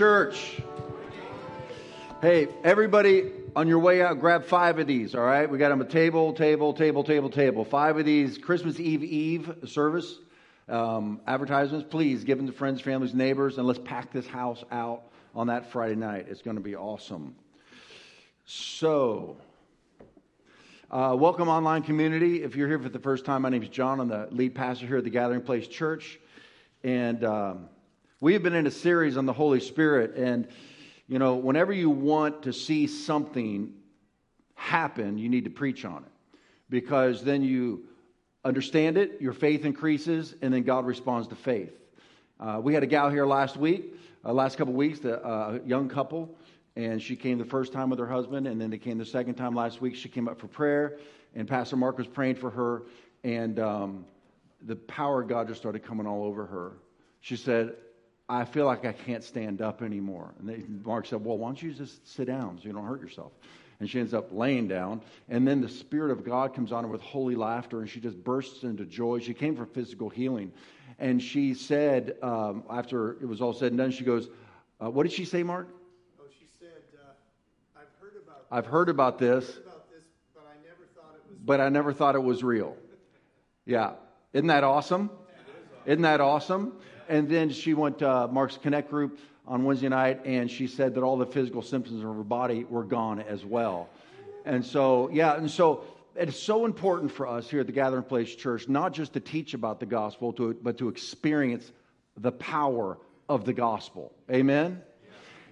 Church. Hey, everybody on your way out, grab five of these, all right? We got them a table, table, table, table, table. Five of these Christmas Eve Eve service um, advertisements. Please give them to friends, families, neighbors, and let's pack this house out on that Friday night. It's going to be awesome. So, uh, welcome, online community. If you're here for the first time, my name is John. I'm the lead pastor here at the Gathering Place Church. And um, we have been in a series on the Holy Spirit. And, you know, whenever you want to see something happen, you need to preach on it. Because then you understand it, your faith increases, and then God responds to faith. Uh, we had a gal here last week, uh, last couple weeks, a uh, young couple and she came the first time with her husband, and then they came the second time last week. She came up for prayer, and Pastor Mark was praying for her, and um, the power of God just started coming all over her. She said, I feel like I can't stand up anymore. And they, Mark said, Well, why don't you just sit down so you don't hurt yourself? And she ends up laying down. And then the Spirit of God comes on her with holy laughter, and she just bursts into joy. She came for physical healing. And she said, um, after it was all said and done, she goes, uh, What did she say, Mark? Oh, she said, uh, I've heard about this, but I never thought it was real. Yeah. Isn't that awesome? Isn't that awesome? And then she went to Mark's Connect group on Wednesday night, and she said that all the physical symptoms of her body were gone as well. And so, yeah, and so it's so important for us here at the Gathering Place Church not just to teach about the gospel, to, but to experience the power of the gospel. Amen?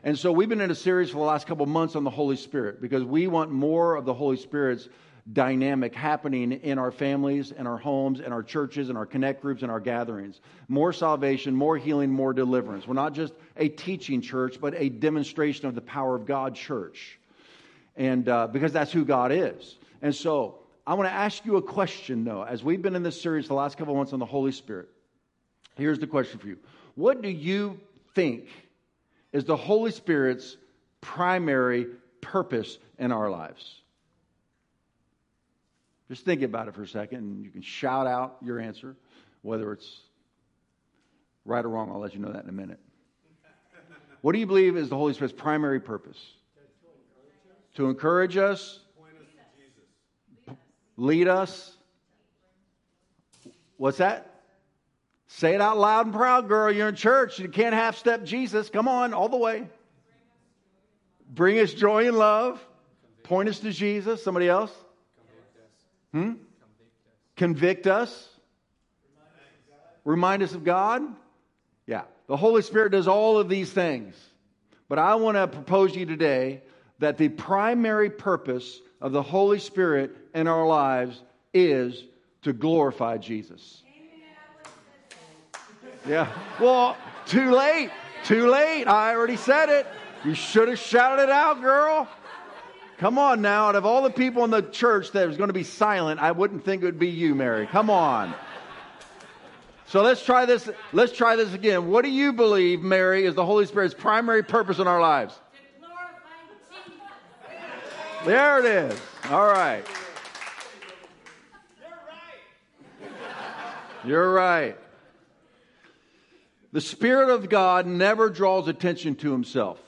And so we've been in a series for the last couple months on the Holy Spirit because we want more of the Holy Spirit's dynamic happening in our families, in our homes, in our churches, in our connect groups, in our gatherings. More salvation, more healing, more deliverance. We're not just a teaching church, but a demonstration of the power of God church. And uh, because that's who God is. And so I want to ask you a question, though, as we've been in this series the last couple months on the Holy Spirit. Here's the question for you What do you think? is the Holy Spirit's primary purpose in our lives? Just think about it for a second, and you can shout out your answer, whether it's right or wrong. I'll let you know that in a minute. What do you believe is the Holy Spirit's primary purpose? To encourage us, lead us. What's that? Say it out loud and proud, girl. You're in church. You can't half step Jesus. Come on, all the way. Bring us joy and love. Point us to Jesus. Somebody else? Hmm? Convict us. Remind us of God. Yeah. The Holy Spirit does all of these things. But I want to propose to you today that the primary purpose of the Holy Spirit in our lives is to glorify Jesus. Yeah. Well, too late. Too late. I already said it. You should have shouted it out, girl. Come on now. Out of all the people in the church that was going to be silent, I wouldn't think it would be you, Mary. Come on. So let's try this. Let's try this again. What do you believe, Mary, is the Holy Spirit's primary purpose in our lives? There it is. All right. You're right. You're right. The Spirit of God never draws attention to himself.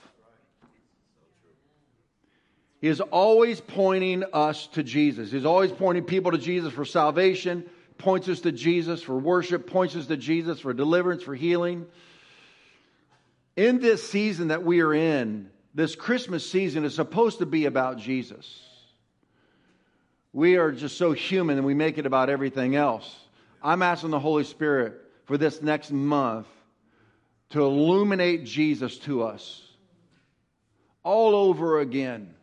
He is always pointing us to Jesus. He's always pointing people to Jesus for salvation, points us to Jesus for worship, points us to Jesus for deliverance, for healing. In this season that we are in, this Christmas season is supposed to be about Jesus. We are just so human and we make it about everything else. I'm asking the Holy Spirit for this next month to illuminate Jesus to us all over again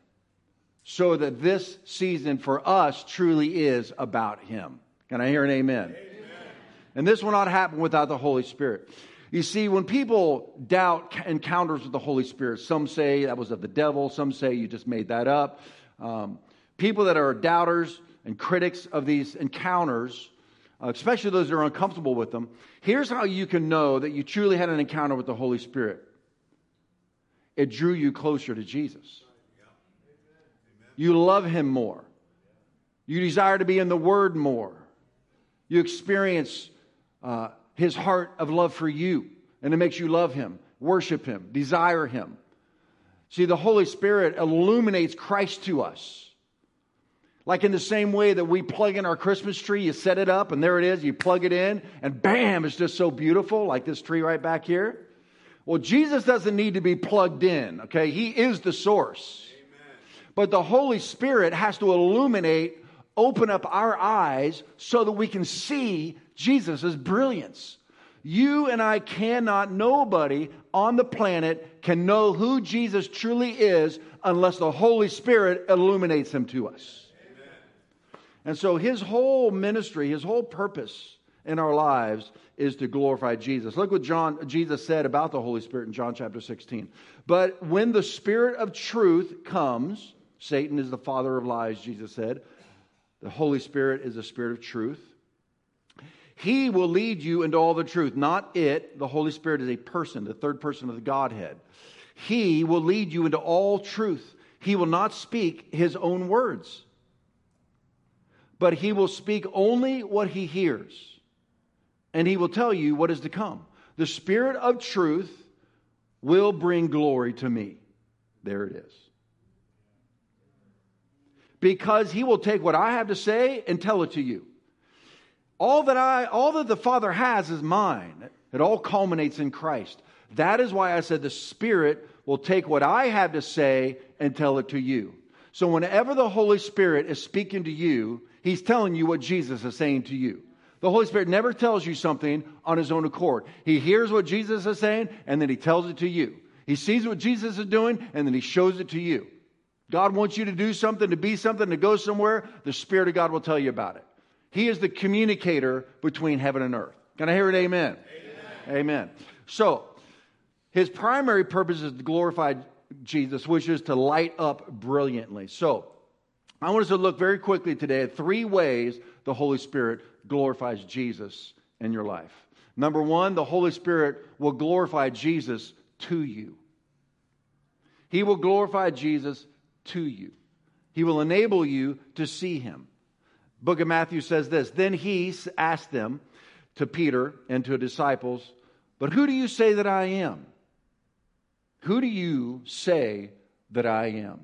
so that this season for us truly is about Him. Can I hear an amen? amen? And this will not happen without the Holy Spirit. You see, when people doubt encounters with the Holy Spirit, some say that was of the devil, some say you just made that up. Um, people that are doubters and critics of these encounters uh, especially those that are uncomfortable with them, here's how you can know that you truly had an encounter with the Holy Spirit it drew you closer to Jesus. You love Him more. You desire to be in the Word more. You experience uh, His heart of love for you, and it makes you love Him. worship Him, desire Him. See, the Holy Spirit illuminates Christ to us. Like in the same way that we plug in our Christmas tree, you set it up and there it is, you plug it in, and bam, it's just so beautiful, like this tree right back here. Well, Jesus doesn't need to be plugged in, okay? He is the source. But the Holy Spirit has to illuminate, open up our eyes so that we can see Jesus' brilliance. You and I cannot, nobody on the planet can know who Jesus truly is unless the Holy Spirit illuminates him to us. Amen. And so his whole ministry, his whole purpose in our lives is to glorify Jesus. Look what John Jesus said about the Holy Spirit in John chapter 16. But when the Spirit of truth comes, Satan is the father of lies, Jesus said. The Holy Spirit is the Spirit of truth. He will lead you into all the truth, not it. The Holy Spirit is a person, the third person of the Godhead. He will lead you into all truth. He will not speak his own words, but he will speak only what he hears, and he will tell you what is to come. The Spirit of truth will bring glory to me. There it is. Because he will take what I have to say and tell it to you. All that I, all that the Father has is mine. It all culminates in Christ. That is why I said the Spirit will take what I have to say and tell it to you. So whenever the Holy Spirit is speaking to you, He's telling you what Jesus is saying to you. The Holy Spirit never tells you something on His own accord. He hears what Jesus is saying and then He tells it to you. He sees what Jesus is doing and then He shows it to you. God wants you to do something, to be something, to go somewhere. The Spirit of God will tell you about it. He is the communicator between heaven and earth. Can I hear it? Amen. Amen. amen. So, his primary purpose is to glorify Jesus, which is to light up brilliantly. So, I want us to look very quickly today at three ways the Holy Spirit glorifies Jesus in your life. Number one, the Holy Spirit will glorify Jesus to you. He will glorify Jesus to you. He will enable you to see him book of Matthew says this Then he asked them to Peter and to disciples, But who do you say that I am? Who do you say that I am?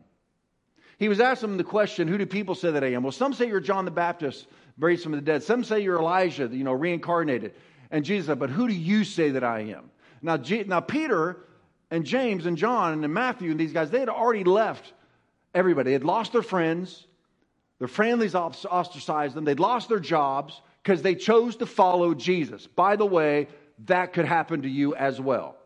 He was asking them the question, Who do people say that I am? Well, some say you're John the Baptist, raised from the dead. Some say you're Elijah, you know, reincarnated. And Jesus said, But who do you say that I am? Now, G- now Peter and James and John and Matthew and these guys, they had already left everybody. They had lost their friends. Their families ostracized them. They'd lost their jobs because they chose to follow Jesus. By the way, that could happen to you as well.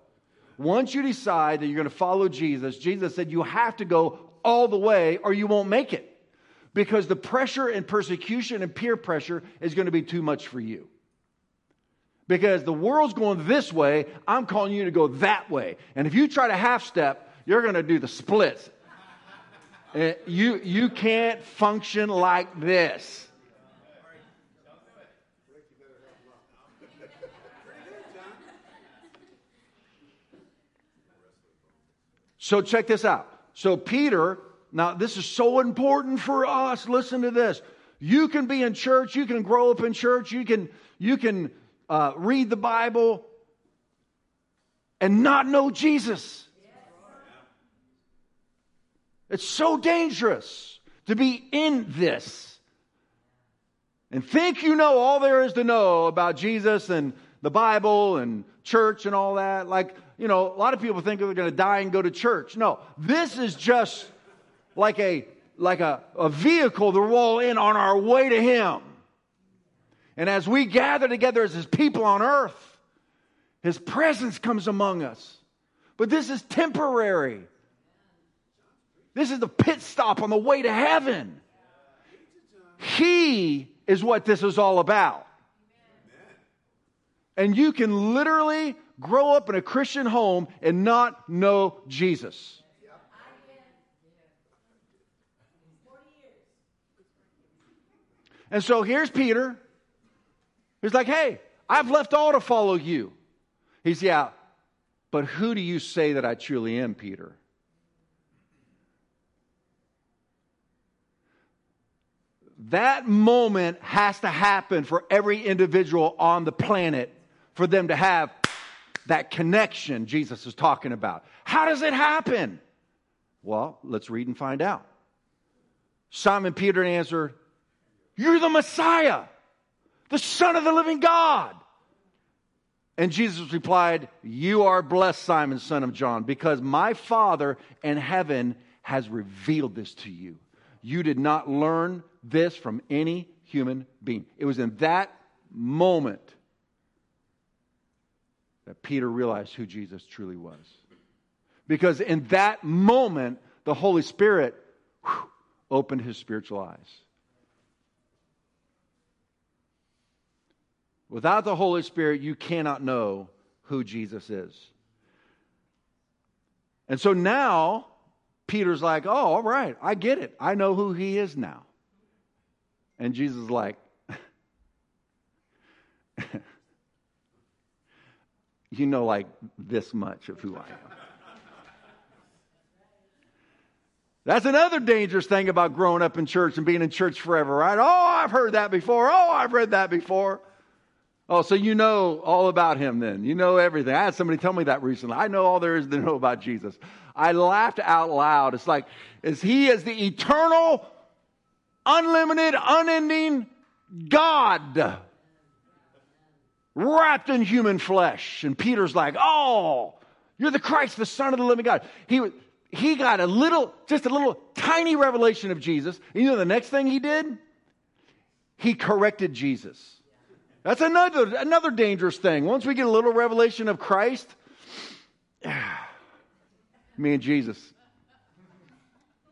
Once you decide that you're going to follow Jesus, Jesus said you have to go all the way or you won't make it because the pressure and persecution and peer pressure is going to be too much for you. Because the world's going this way, I'm calling you to go that way. And if you try to half step, you're going to do the splits. Uh, you, you can't function like this. So check this out. So Peter, now this is so important for us. Listen to this. You can be in church, you can grow up in church, you can you can uh, read the Bible and not know Jesus. It's so dangerous to be in this and think you know all there is to know about Jesus and the Bible and church and all that. Like, you know, a lot of people think they're going to die and go to church. No, this is just like a like a, a vehicle to roll in on our way to Him. And as we gather together as His people on earth, His presence comes among us. But this is temporary. This is the pit stop on the way to heaven. He is what this is all about. And you can literally grow up in a Christian home and not know Jesus. And so here's Peter. He's like, hey, I've left all to follow you. He's, yeah, but who do you say that I truly am, Peter? That moment has to happen for every individual on the planet for them to have that connection Jesus is talking about. How does it happen? Well, let's read and find out. Simon Peter answered, You're the Messiah, the Son of the living God. And Jesus replied, You are blessed, Simon, son of John, because my Father in heaven has revealed this to you. You did not learn this from any human being. It was in that moment that Peter realized who Jesus truly was. Because in that moment, the Holy Spirit whew, opened his spiritual eyes. Without the Holy Spirit, you cannot know who Jesus is. And so now, Peter's like, oh, all right, I get it. I know who he is now. And Jesus is like, you know, like this much of who I am. That's another dangerous thing about growing up in church and being in church forever, right? Oh, I've heard that before. Oh, I've read that before. Oh, so you know all about him then. You know everything. I had somebody tell me that recently. I know all there is to know about Jesus. I laughed out loud. It's like, is he is the eternal, unlimited, unending God wrapped in human flesh. And Peter's like, oh, you're the Christ, the Son of the living God. He he got a little, just a little tiny revelation of Jesus. And you know the next thing he did? He corrected Jesus. That's another, another dangerous thing. Once we get a little revelation of Christ, me and Jesus,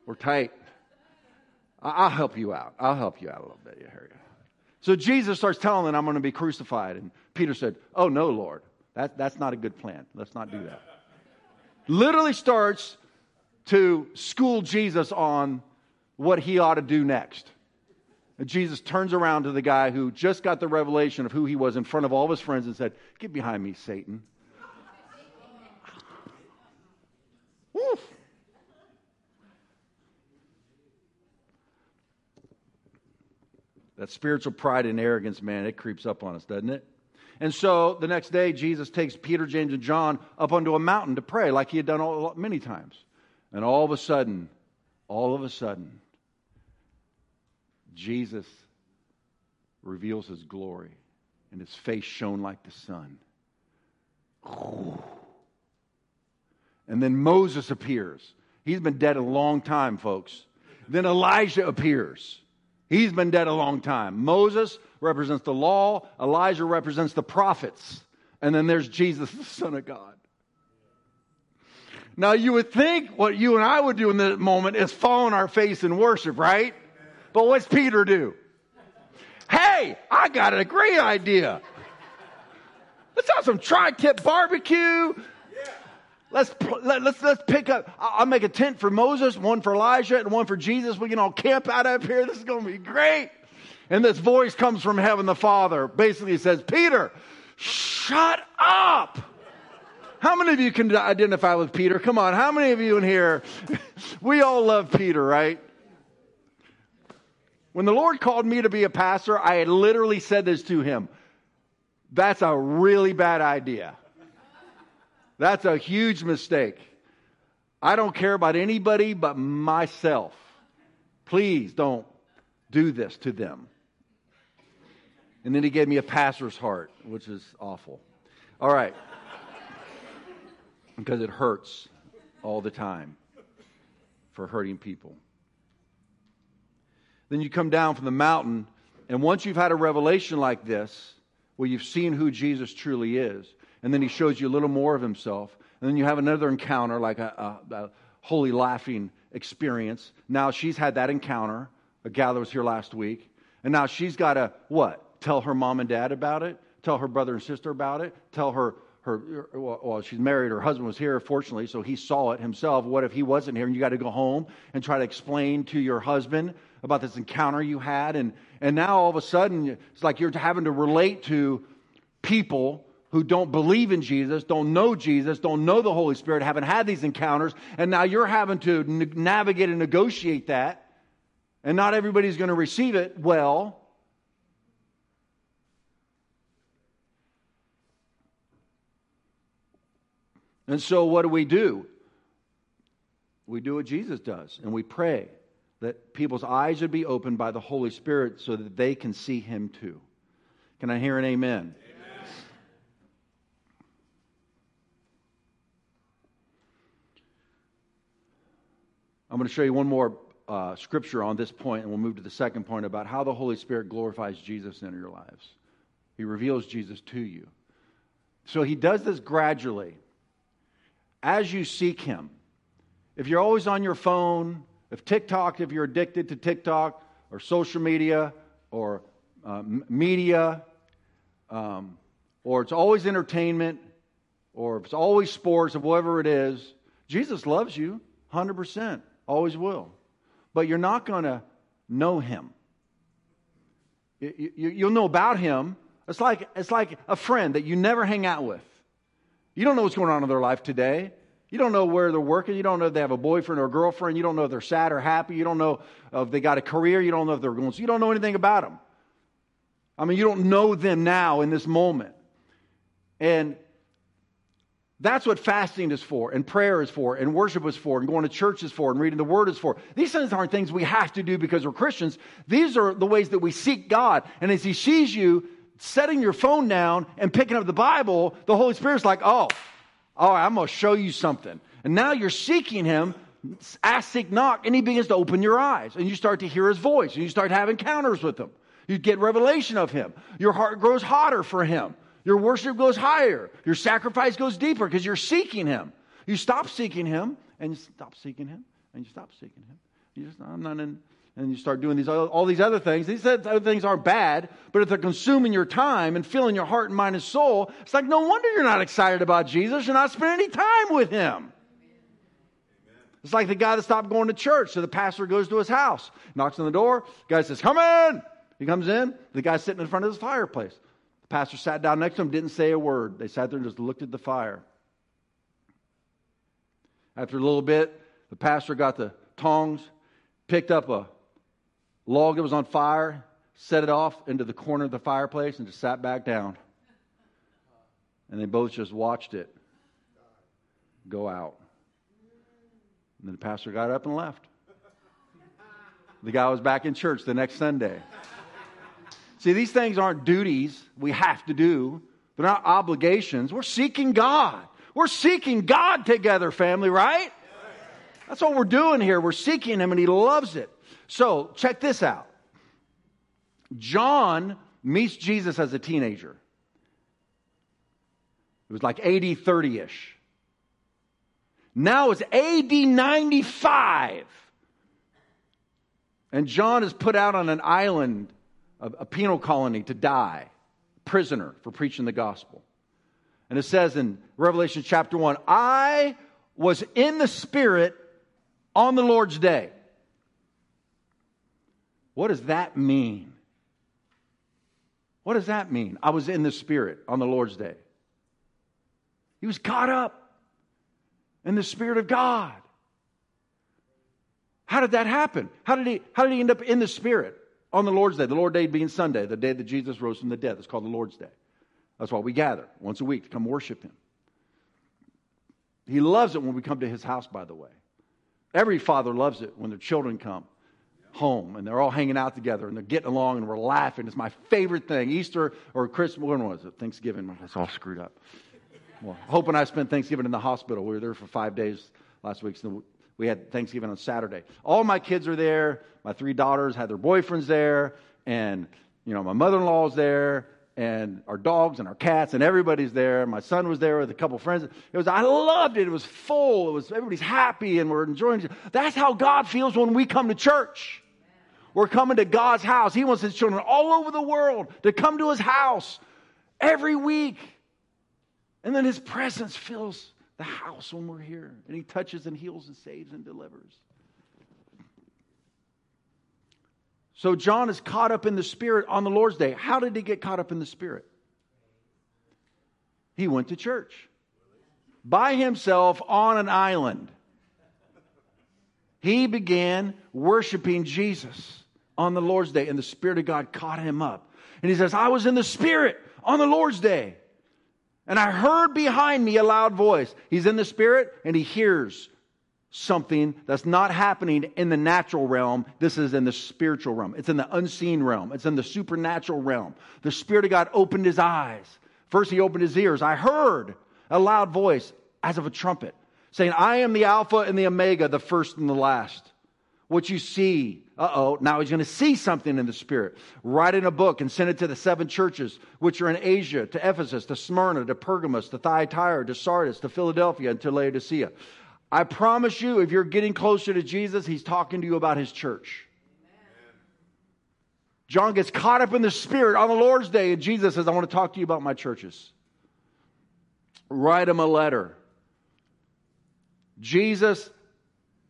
we're tight. I'll help you out. I'll help you out a little bit. Here So Jesus starts telling them, I'm going to be crucified. And Peter said, Oh, no, Lord. That, that's not a good plan. Let's not do that. Literally starts to school Jesus on what he ought to do next. And Jesus turns around to the guy who just got the revelation of who he was in front of all of his friends and said, Get behind me, Satan. That spiritual pride and arrogance, man, it creeps up on us, doesn't it? And so the next day, Jesus takes Peter, James, and John up onto a mountain to pray, like he had done all, many times. And all of a sudden, all of a sudden, Jesus reveals his glory, and his face shone like the sun. And then Moses appears. He's been dead a long time, folks. Then Elijah appears. He's been dead a long time. Moses represents the law, Elijah represents the prophets. And then there's Jesus, the Son of God. Now, you would think what you and I would do in that moment is fall on our face in worship, right? But what's Peter do? Hey, I got a great idea. Let's have some tri-tip barbecue. Let's, let, let's, let's pick up. I'll make a tent for Moses, one for Elijah, and one for Jesus. We can all camp out up here. This is going to be great. And this voice comes from heaven, the Father. Basically says, Peter, shut up. How many of you can identify with Peter? Come on, how many of you in here? we all love Peter, right? When the Lord called me to be a pastor, I had literally said this to him. That's a really bad idea. That's a huge mistake. I don't care about anybody but myself. Please don't do this to them. And then he gave me a pastor's heart, which is awful. All right because it hurts all the time for hurting people. Then you come down from the mountain, and once you've had a revelation like this, where you've seen who Jesus truly is, and then he shows you a little more of himself, and then you have another encounter, like a, a, a holy laughing experience. Now she's had that encounter. A gal that was here last week. And now she's got to, what? Tell her mom and dad about it? Tell her brother and sister about it? Tell her her, well, she's married, her husband was here, fortunately, so he saw it himself. What if he wasn't here and you got to go home and try to explain to your husband about this encounter you had? And, and now all of a sudden, it's like you're having to relate to people who don't believe in Jesus, don't know Jesus, don't know the Holy Spirit, haven't had these encounters, and now you're having to navigate and negotiate that, and not everybody's going to receive it well. And so, what do we do? We do what Jesus does, and we pray that people's eyes would be opened by the Holy Spirit so that they can see Him too. Can I hear an amen? I'm going to show you one more uh, scripture on this point, and we'll move to the second point about how the Holy Spirit glorifies Jesus in your lives. He reveals Jesus to you. So he does this gradually as you seek him. If you're always on your phone, if TikTok, if you're addicted to TikTok or social media or uh, media, um, or it's always entertainment, or if it's always sports, or whatever it is, Jesus loves you 100%, always will. But you're not going to know him. You, you, you'll know about him. It's like, it's like a friend that you never hang out with. You don't know what's going on in their life today. You don't know where they're working. You don't know if they have a boyfriend or a girlfriend. You don't know if they're sad or happy. You don't know if they got a career. You don't know if they're going. So you don't know anything about them. I mean, you don't know them now in this moment. And that's what fasting is for, and prayer is for, and worship is for, and going to church is for, and reading the word is for. These things aren't things we have to do because we're Christians. These are the ways that we seek God. And as He sees you setting your phone down and picking up the Bible, the Holy Spirit's like, oh, all right, I'm going to show you something. And now you're seeking him, ask, seek, knock, and he begins to open your eyes. And you start to hear his voice, and you start to have encounters with him. You get revelation of him. Your heart grows hotter for him. Your worship goes higher. Your sacrifice goes deeper because you're seeking him. You stop seeking him, and you stop seeking him, and you stop seeking him. You just, I'm not in, and you start doing these all these other things. These other things aren't bad, but if they're consuming your time and filling your heart and mind and soul, it's like no wonder you're not excited about Jesus. You're not spending any time with Him. It's like the guy that stopped going to church. So the pastor goes to his house, knocks on the door. The guy says, "Come in." He comes in. The guy's sitting in front of his fireplace. The pastor sat down next to him, didn't say a word. They sat there and just looked at the fire. After a little bit, the pastor got the tongs, picked up a log that was on fire, set it off into the corner of the fireplace, and just sat back down. And they both just watched it go out. And then the pastor got up and left. The guy was back in church the next Sunday. See, these things aren't duties we have to do, they're not obligations. We're seeking God. We're seeking God together, family, right? That's what we're doing here. We're seeking Him, and He loves it. So, check this out. John meets Jesus as a teenager. It was like AD 30 ish. Now it's AD 95. And John is put out on an island, a penal colony, to die, prisoner for preaching the gospel. And it says in Revelation chapter 1 I was in the Spirit on the Lord's day. What does that mean? What does that mean? I was in the Spirit on the Lord's day. He was caught up in the Spirit of God. How did that happen? How did he, how did he end up in the Spirit on the Lord's day? The Lord's day being Sunday, the day that Jesus rose from the dead. It's called the Lord's day. That's why we gather once a week to come worship Him. He loves it when we come to His house, by the way. Every father loves it when their children come home and they're all hanging out together and they're getting along and we're laughing. It's my favorite thing. Easter or Christmas, when was it? Thanksgiving. It's all screwed up. Well, hoping I spent Thanksgiving in the hospital. We were there for five days last week. So we had Thanksgiving on Saturday. All my kids are there. My three daughters had their boyfriends there. And, you know, my mother in law was there and our dogs and our cats and everybody's there. My son was there with a couple friends. It was I loved it. It was full. It was everybody's happy and we're enjoying it. That's how God feels when we come to church. We're coming to God's house. He wants his children all over the world to come to his house every week. And then his presence fills the house when we're here. And he touches and heals and saves and delivers. So John is caught up in the Spirit on the Lord's Day. How did he get caught up in the Spirit? He went to church by himself on an island. He began worshiping Jesus on the Lord's day, and the Spirit of God caught him up. And he says, I was in the Spirit on the Lord's day. And I heard behind me a loud voice. He's in the spirit and he hears something that's not happening in the natural realm. This is in the spiritual realm. It's in the unseen realm. It's in the supernatural realm. The Spirit of God opened his eyes. First, he opened his ears. I heard a loud voice as of a trumpet saying, I am the Alpha and the Omega, the first and the last. What you see, uh oh, now he's going to see something in the Spirit. Write in a book and send it to the seven churches which are in Asia, to Ephesus, to Smyrna, to Pergamos, to Thyatira, to Sardis, to Philadelphia, and to Laodicea. I promise you, if you're getting closer to Jesus, he's talking to you about his church. John gets caught up in the Spirit on the Lord's Day, and Jesus says, I want to talk to you about my churches. Write him a letter. Jesus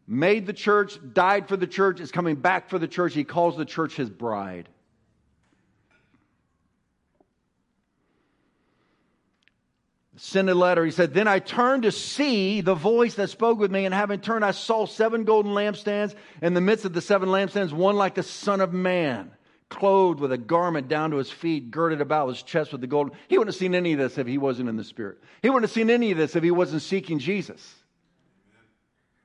made the church, died for the church, is coming back for the church. He calls the church his bride. Send a letter. He said, Then I turned to see the voice that spoke with me, and having turned, I saw seven golden lampstands. In the midst of the seven lampstands, one like the Son of Man, clothed with a garment down to his feet, girded about his chest with the golden. He wouldn't have seen any of this if he wasn't in the Spirit. He wouldn't have seen any of this if he wasn't seeking Jesus.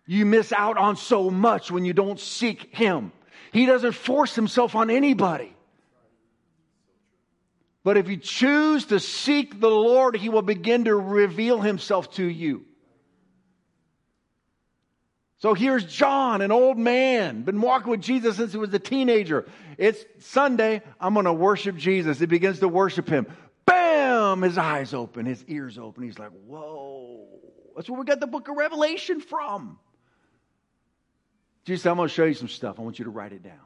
You miss out on so much when you don't seek Him. He doesn't force Himself on anybody. But if you choose to seek the Lord, He will begin to reveal Himself to you. So here's John, an old man, been walking with Jesus since he was a teenager. It's Sunday, I'm going to worship Jesus. He begins to worship him. Bam! His eyes open, his ears open. He's like, whoa. That's where we got the book of Revelation from. Jesus, I'm going to show you some stuff. I want you to write it down.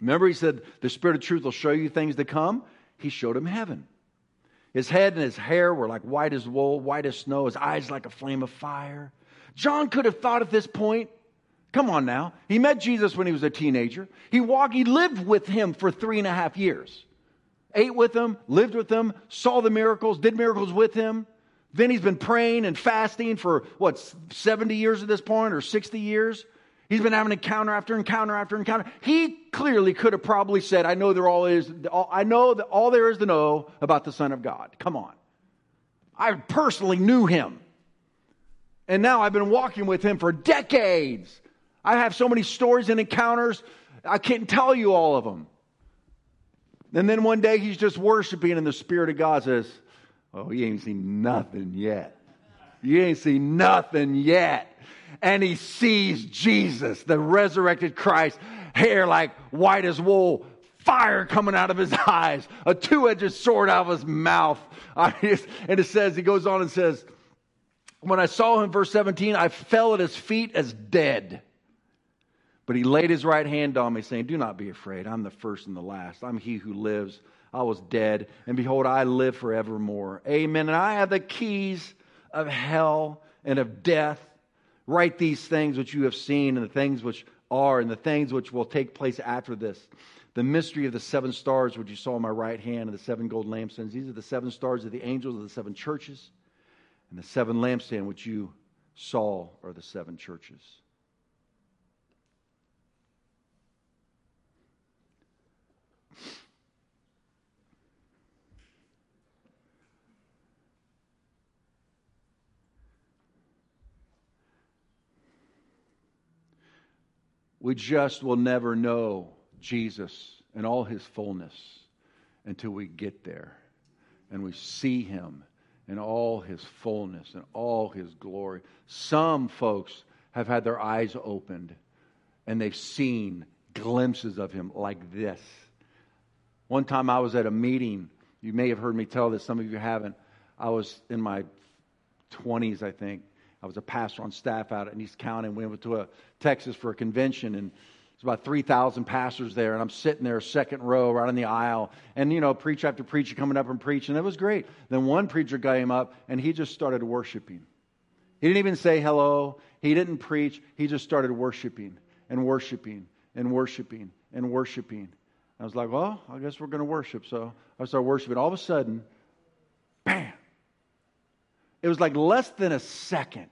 Remember, he said, The Spirit of truth will show you things to come. He showed him heaven. His head and his hair were like white as wool, white as snow, his eyes like a flame of fire. John could have thought at this point, come on now. He met Jesus when he was a teenager. He walked, he lived with him for three and a half years. Ate with him, lived with him, saw the miracles, did miracles with him. Then he's been praying and fasting for what, 70 years at this point or 60 years? He's been having encounter after encounter after encounter. He clearly could have probably said, I know there all is, I know that all there is to know about the Son of God. Come on. I personally knew him. And now I've been walking with him for decades. I have so many stories and encounters, I can't tell you all of them. And then one day he's just worshiping, and the Spirit of God says, Oh, you ain't seen nothing yet. You ain't seen nothing yet. And he sees Jesus, the resurrected Christ, hair like white as wool, fire coming out of his eyes, a two edged sword out of his mouth. and it says, he goes on and says, When I saw him, verse 17, I fell at his feet as dead. But he laid his right hand on me, saying, Do not be afraid. I'm the first and the last. I'm he who lives I was dead, and behold, I live forevermore. Amen. And I have the keys of hell and of death. Write these things which you have seen, and the things which are, and the things which will take place after this. The mystery of the seven stars, which you saw in my right hand, and the seven gold lampstands. These are the seven stars of the angels of the seven churches, and the seven lampstands which you saw are the seven churches. We just will never know Jesus in all his fullness until we get there and we see him in all his fullness and all his glory. Some folks have had their eyes opened and they've seen glimpses of him like this. One time I was at a meeting. You may have heard me tell this, some of you haven't. I was in my 20s, I think. I was a pastor on staff out in East County, and we went to a, Texas for a convention, and there's about 3,000 pastors there, and I'm sitting there, second row, right in the aisle, and you know, preacher after preacher coming up and preaching. It was great. Then one preacher came up, and he just started worshiping. He didn't even say hello. He didn't preach. He just started worshiping and worshiping and worshiping and worshiping. I was like, well, I guess we're going to worship. So I started worshiping. All of a sudden, it was like less than a second.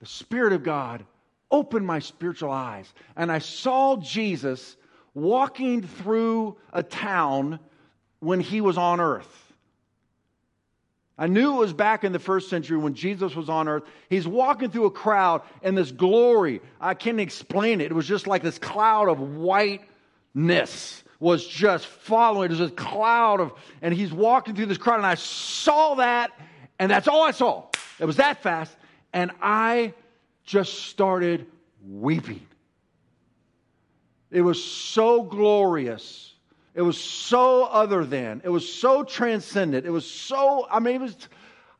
The Spirit of God opened my spiritual eyes, and I saw Jesus walking through a town when he was on earth. I knew it was back in the first century when Jesus was on earth. He's walking through a crowd and this glory, I can't explain it. It was just like this cloud of whiteness was just following. It was a cloud of, and he's walking through this crowd and I saw that and that's all I saw. It was that fast. And I just started weeping. It was so glorious. It was so other than. It was so transcendent. It was so, I mean, it was,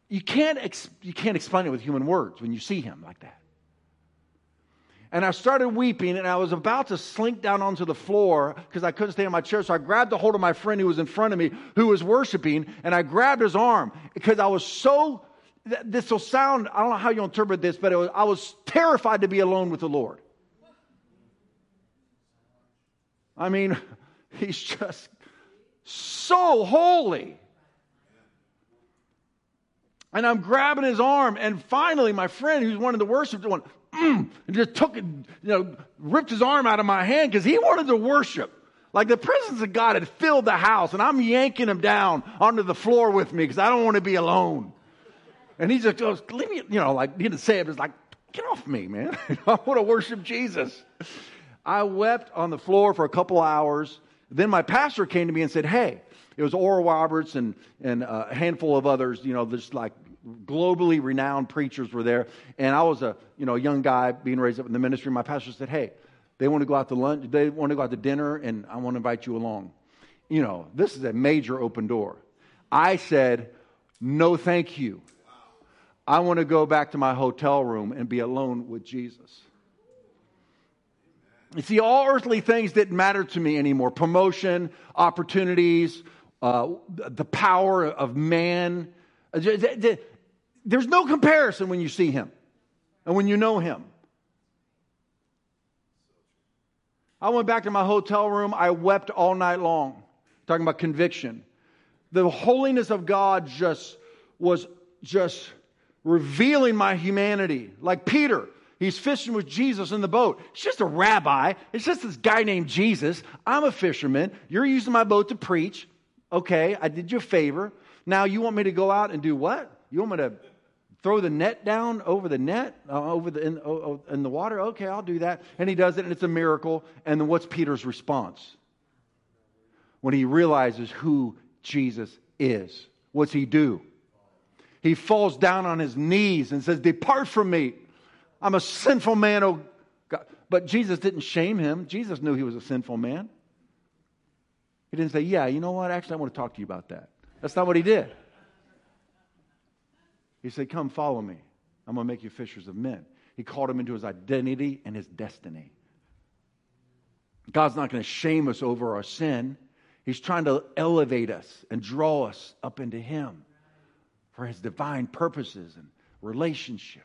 you can't, ex, you can't explain it with human words when you see him like that. And I started weeping, and I was about to slink down onto the floor because I couldn't stay in my chair. So I grabbed a hold of my friend who was in front of me, who was worshiping, and I grabbed his arm because I was so. This will sound, I don't know how you interpret this, but was, I was terrified to be alone with the Lord. I mean, he's just so holy. And I'm grabbing his arm, and finally, my friend, who's one of the worshipers, went, mm, and just took it, you know, ripped his arm out of my hand because he wanted to worship. Like the presence of God had filled the house, and I'm yanking him down onto the floor with me because I don't want to be alone. And he just goes, leave me, you know, like he didn't say it, but it's like, get off me, man. I want to worship Jesus. I wept on the floor for a couple hours. Then my pastor came to me and said, Hey, it was Oral Roberts and, and a handful of others, you know, just like globally renowned preachers were there. And I was a, you know, young guy being raised up in the ministry. My pastor said, Hey, they want to go out to lunch, they want to go out to dinner, and I want to invite you along. You know, this is a major open door. I said, No, thank you. I want to go back to my hotel room and be alone with Jesus. You see, all earthly things didn't matter to me anymore promotion, opportunities, uh, the power of man. There's no comparison when you see him and when you know him. I went back to my hotel room. I wept all night long, talking about conviction. The holiness of God just was just revealing my humanity. Like Peter, He's fishing with Jesus in the boat. It's just a rabbi. It's just this guy named Jesus. I'm a fisherman. You're using my boat to preach. Okay, I did you a favor. Now you want me to go out and do what? You want me to throw the net down over the net, uh, over the in, uh, in the water? Okay, I'll do that. And he does it, and it's a miracle. And then what's Peter's response? When he realizes who Jesus is, what's he do? He falls down on his knees and says, Depart from me. I'm a sinful man, oh God. But Jesus didn't shame him. Jesus knew he was a sinful man. He didn't say, Yeah, you know what? Actually, I want to talk to you about that. That's not what he did. He said, Come, follow me. I'm going to make you fishers of men. He called him into his identity and his destiny. God's not going to shame us over our sin. He's trying to elevate us and draw us up into Him for His divine purposes and relationship.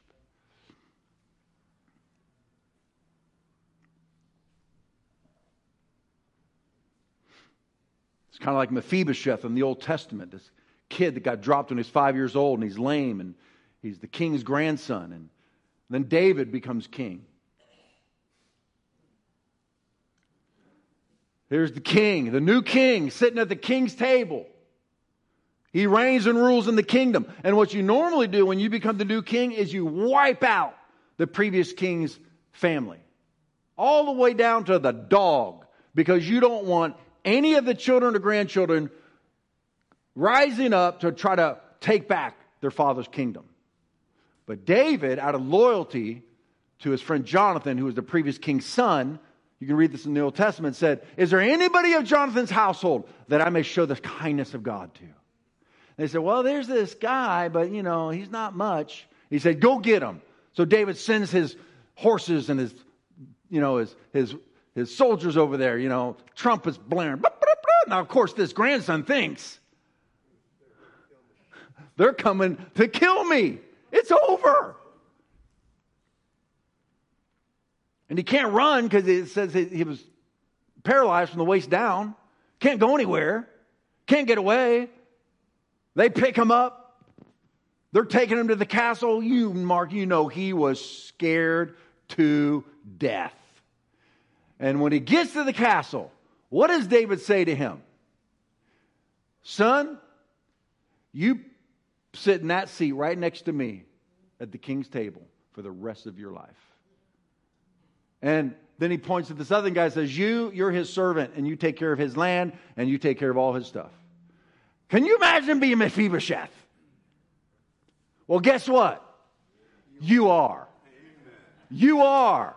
It's kind of like Mephibosheth in the Old Testament, this kid that got dropped when he's five years old and he's lame and he's the king's grandson. And then David becomes king. There's the king, the new king, sitting at the king's table. He reigns and rules in the kingdom. And what you normally do when you become the new king is you wipe out the previous king's family, all the way down to the dog, because you don't want any of the children or grandchildren rising up to try to take back their father's kingdom. But David, out of loyalty to his friend Jonathan, who was the previous king's son, you can read this in the Old Testament, said, Is there anybody of Jonathan's household that I may show the kindness of God to? They said, Well, there's this guy, but you know, he's not much. He said, Go get him. So David sends his horses and his, you know, his, his his soldiers over there, you know, trumpets blaring. Now, of course, this grandson thinks they're coming to kill me. It's over. And he can't run because it says he was paralyzed from the waist down. Can't go anywhere. Can't get away. They pick him up. They're taking him to the castle. You, Mark, you know he was scared to death. And when he gets to the castle, what does David say to him? Son, you sit in that seat right next to me at the king's table for the rest of your life. And then he points at this other guy and says, You, you're his servant, and you take care of his land, and you take care of all his stuff. Can you imagine being a Mephibosheth? Well, guess what? You are. You are.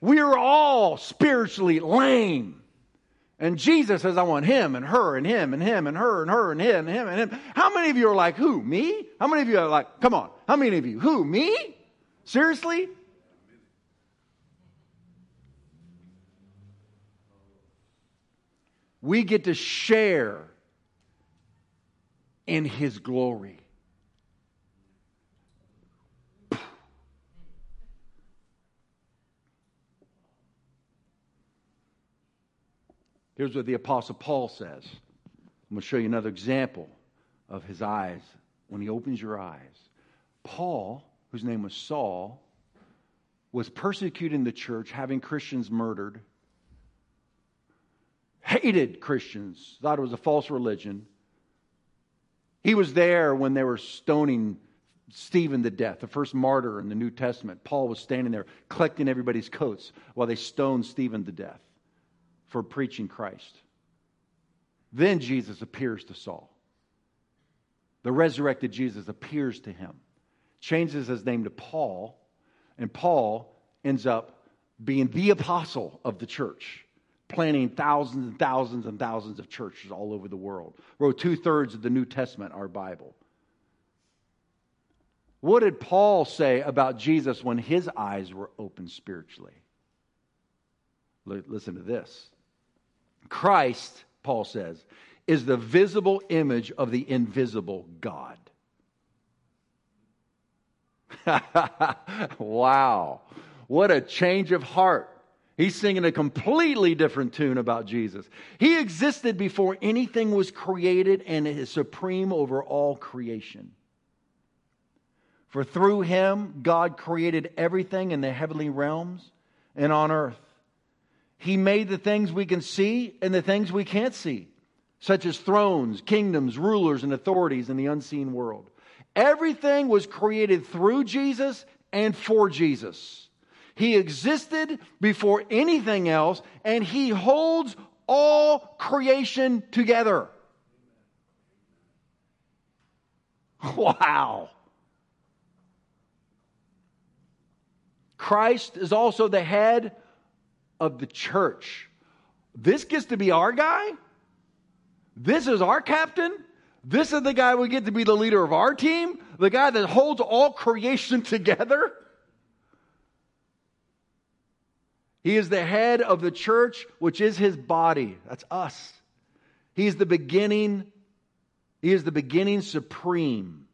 We are all spiritually lame. And Jesus says, I want him and her and him and him and her and her and him and him and him. How many of you are like, who? Me? How many of you are like, come on, how many of you? Who? Me? Seriously? We get to share in his glory. Here's what the Apostle Paul says. I'm going to show you another example of his eyes when he opens your eyes. Paul, whose name was Saul, was persecuting the church, having Christians murdered, hated Christians, thought it was a false religion. He was there when they were stoning Stephen to death, the first martyr in the New Testament. Paul was standing there collecting everybody's coats while they stoned Stephen to death for preaching Christ. Then Jesus appears to Saul. The resurrected Jesus appears to him, changes his name to Paul, and Paul ends up being the apostle of the church, planting thousands and thousands and thousands of churches all over the world. Wrote two thirds of the New Testament, our Bible. What did Paul say about Jesus when his eyes were opened spiritually? Listen to this. Christ, Paul says, is the visible image of the invisible God. wow. What a change of heart. He's singing a completely different tune about Jesus. He existed before anything was created and is supreme over all creation. For through him, God created everything in the heavenly realms and on earth. He made the things we can see and the things we can't see, such as thrones, kingdoms, rulers, and authorities in the unseen world. Everything was created through Jesus and for Jesus. He existed before anything else, and He holds all creation together. Wow. Christ is also the head of the church. This gets to be our guy. This is our captain. This is the guy we get to be the leader of our team, the guy that holds all creation together. He is the head of the church, which is his body. That's us. He is the beginning. He is the beginning supreme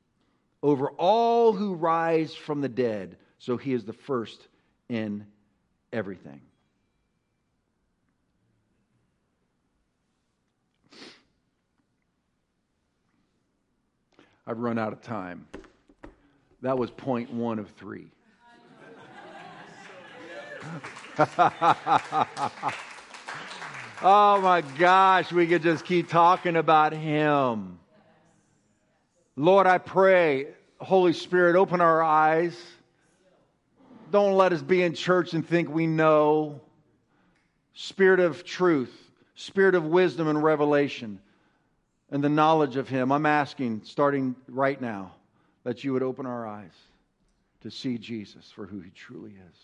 over all who rise from the dead. So he is the first in everything. I've run out of time. That was point one of three. oh my gosh, we could just keep talking about Him. Lord, I pray, Holy Spirit, open our eyes. Don't let us be in church and think we know. Spirit of truth, spirit of wisdom and revelation and the knowledge of Him, I'm asking, starting right now, that you would open our eyes to see Jesus for who He truly is.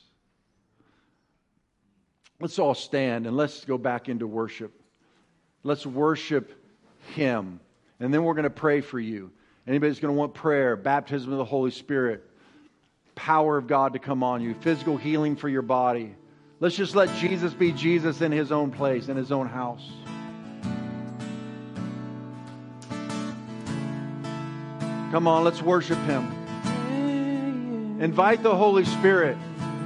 Let's all stand and let's go back into worship. Let's worship Him. And then we're going to pray for you. Anybody's going to want prayer, baptism of the Holy Spirit, power of God to come on you, physical healing for your body. Let's just let Jesus be Jesus in His own place, in His own house. Come on, let's worship Him. Invite the Holy Spirit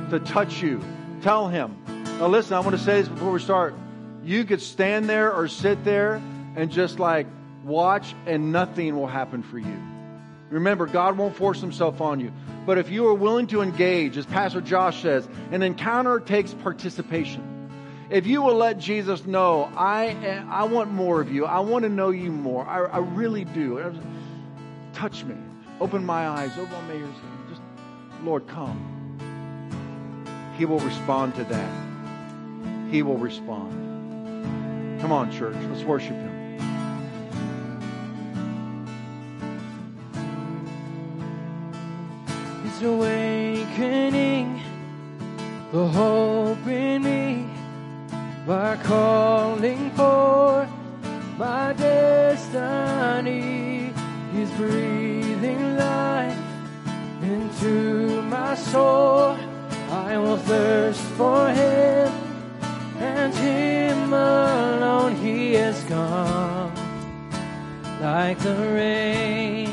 to touch you. Tell Him. Now, listen, I want to say this before we start. You could stand there or sit there and just like watch, and nothing will happen for you. Remember, God won't force Himself on you. But if you are willing to engage, as Pastor Josh says, an encounter takes participation. If you will let Jesus know, I, I want more of you, I want to know you more, I, I really do touch me. Open my eyes, open my ears. Just, Lord, come. He will respond to that. He will respond. Come on, church. Let's worship Him. He's awakening the hope in me by calling forth my destiny. Breathing life into my soul. I will thirst for Him and Him alone. He has come like the rain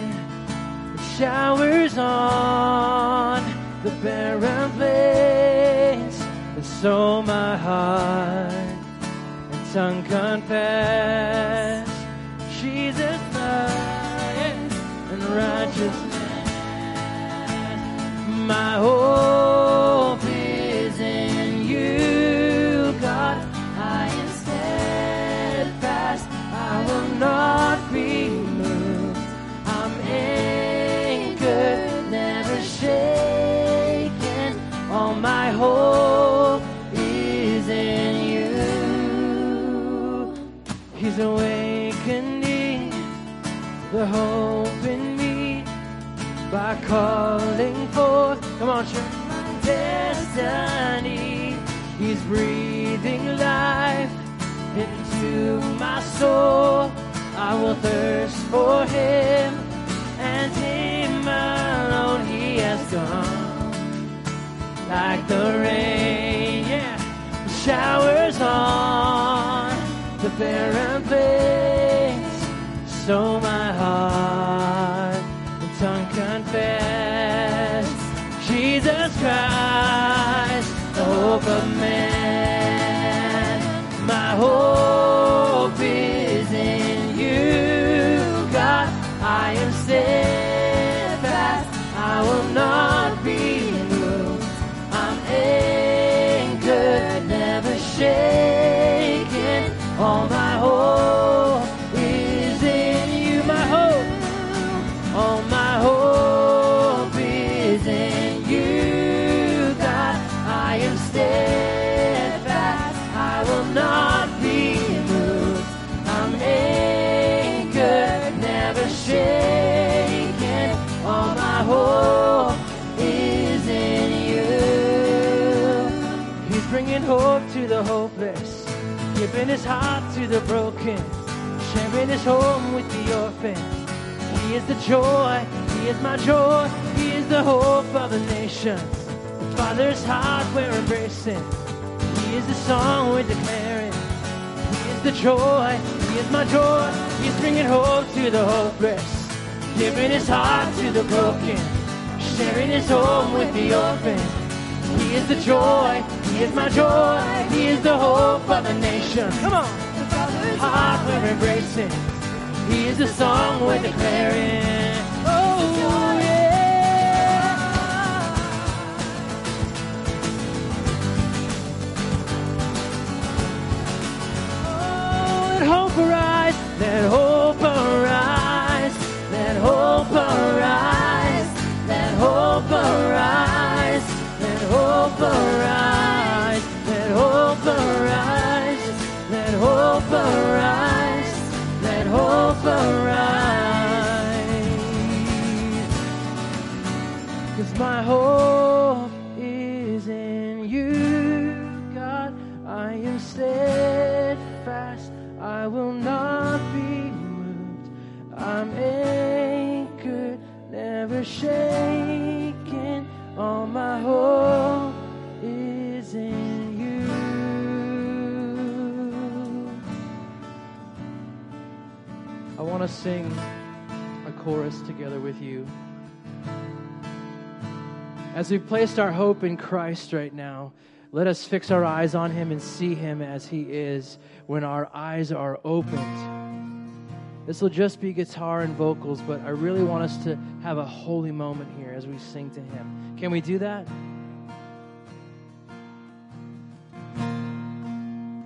that showers on the barren place. And so my heart and tongue confess My destiny. He's breathing life into my soul. I will thirst for Him and Him alone. He has come like the rain, yeah, showers on the barren place. Christ, the hope of giving his heart to the broken, sharing his home with the orphan. He is the joy, he is my joy, he is the hope of the nations. The Father's heart we're embracing. He is the song we're declaring. He is the joy, he is my joy. He's bringing hope to the hopeless, giving his heart to the broken, sharing his home with the orphan. He is the joy, he is my joy, he is the hope of the nation. Come on, the heart we're embracing. He is the song we're declaring. Oh, yeah. Oh, let hope arise, sing a chorus together with you. As we've placed our hope in Christ right now, let us fix our eyes on Him and see Him as He is when our eyes are opened. This will just be guitar and vocals, but I really want us to have a holy moment here as we sing to Him. Can we do that?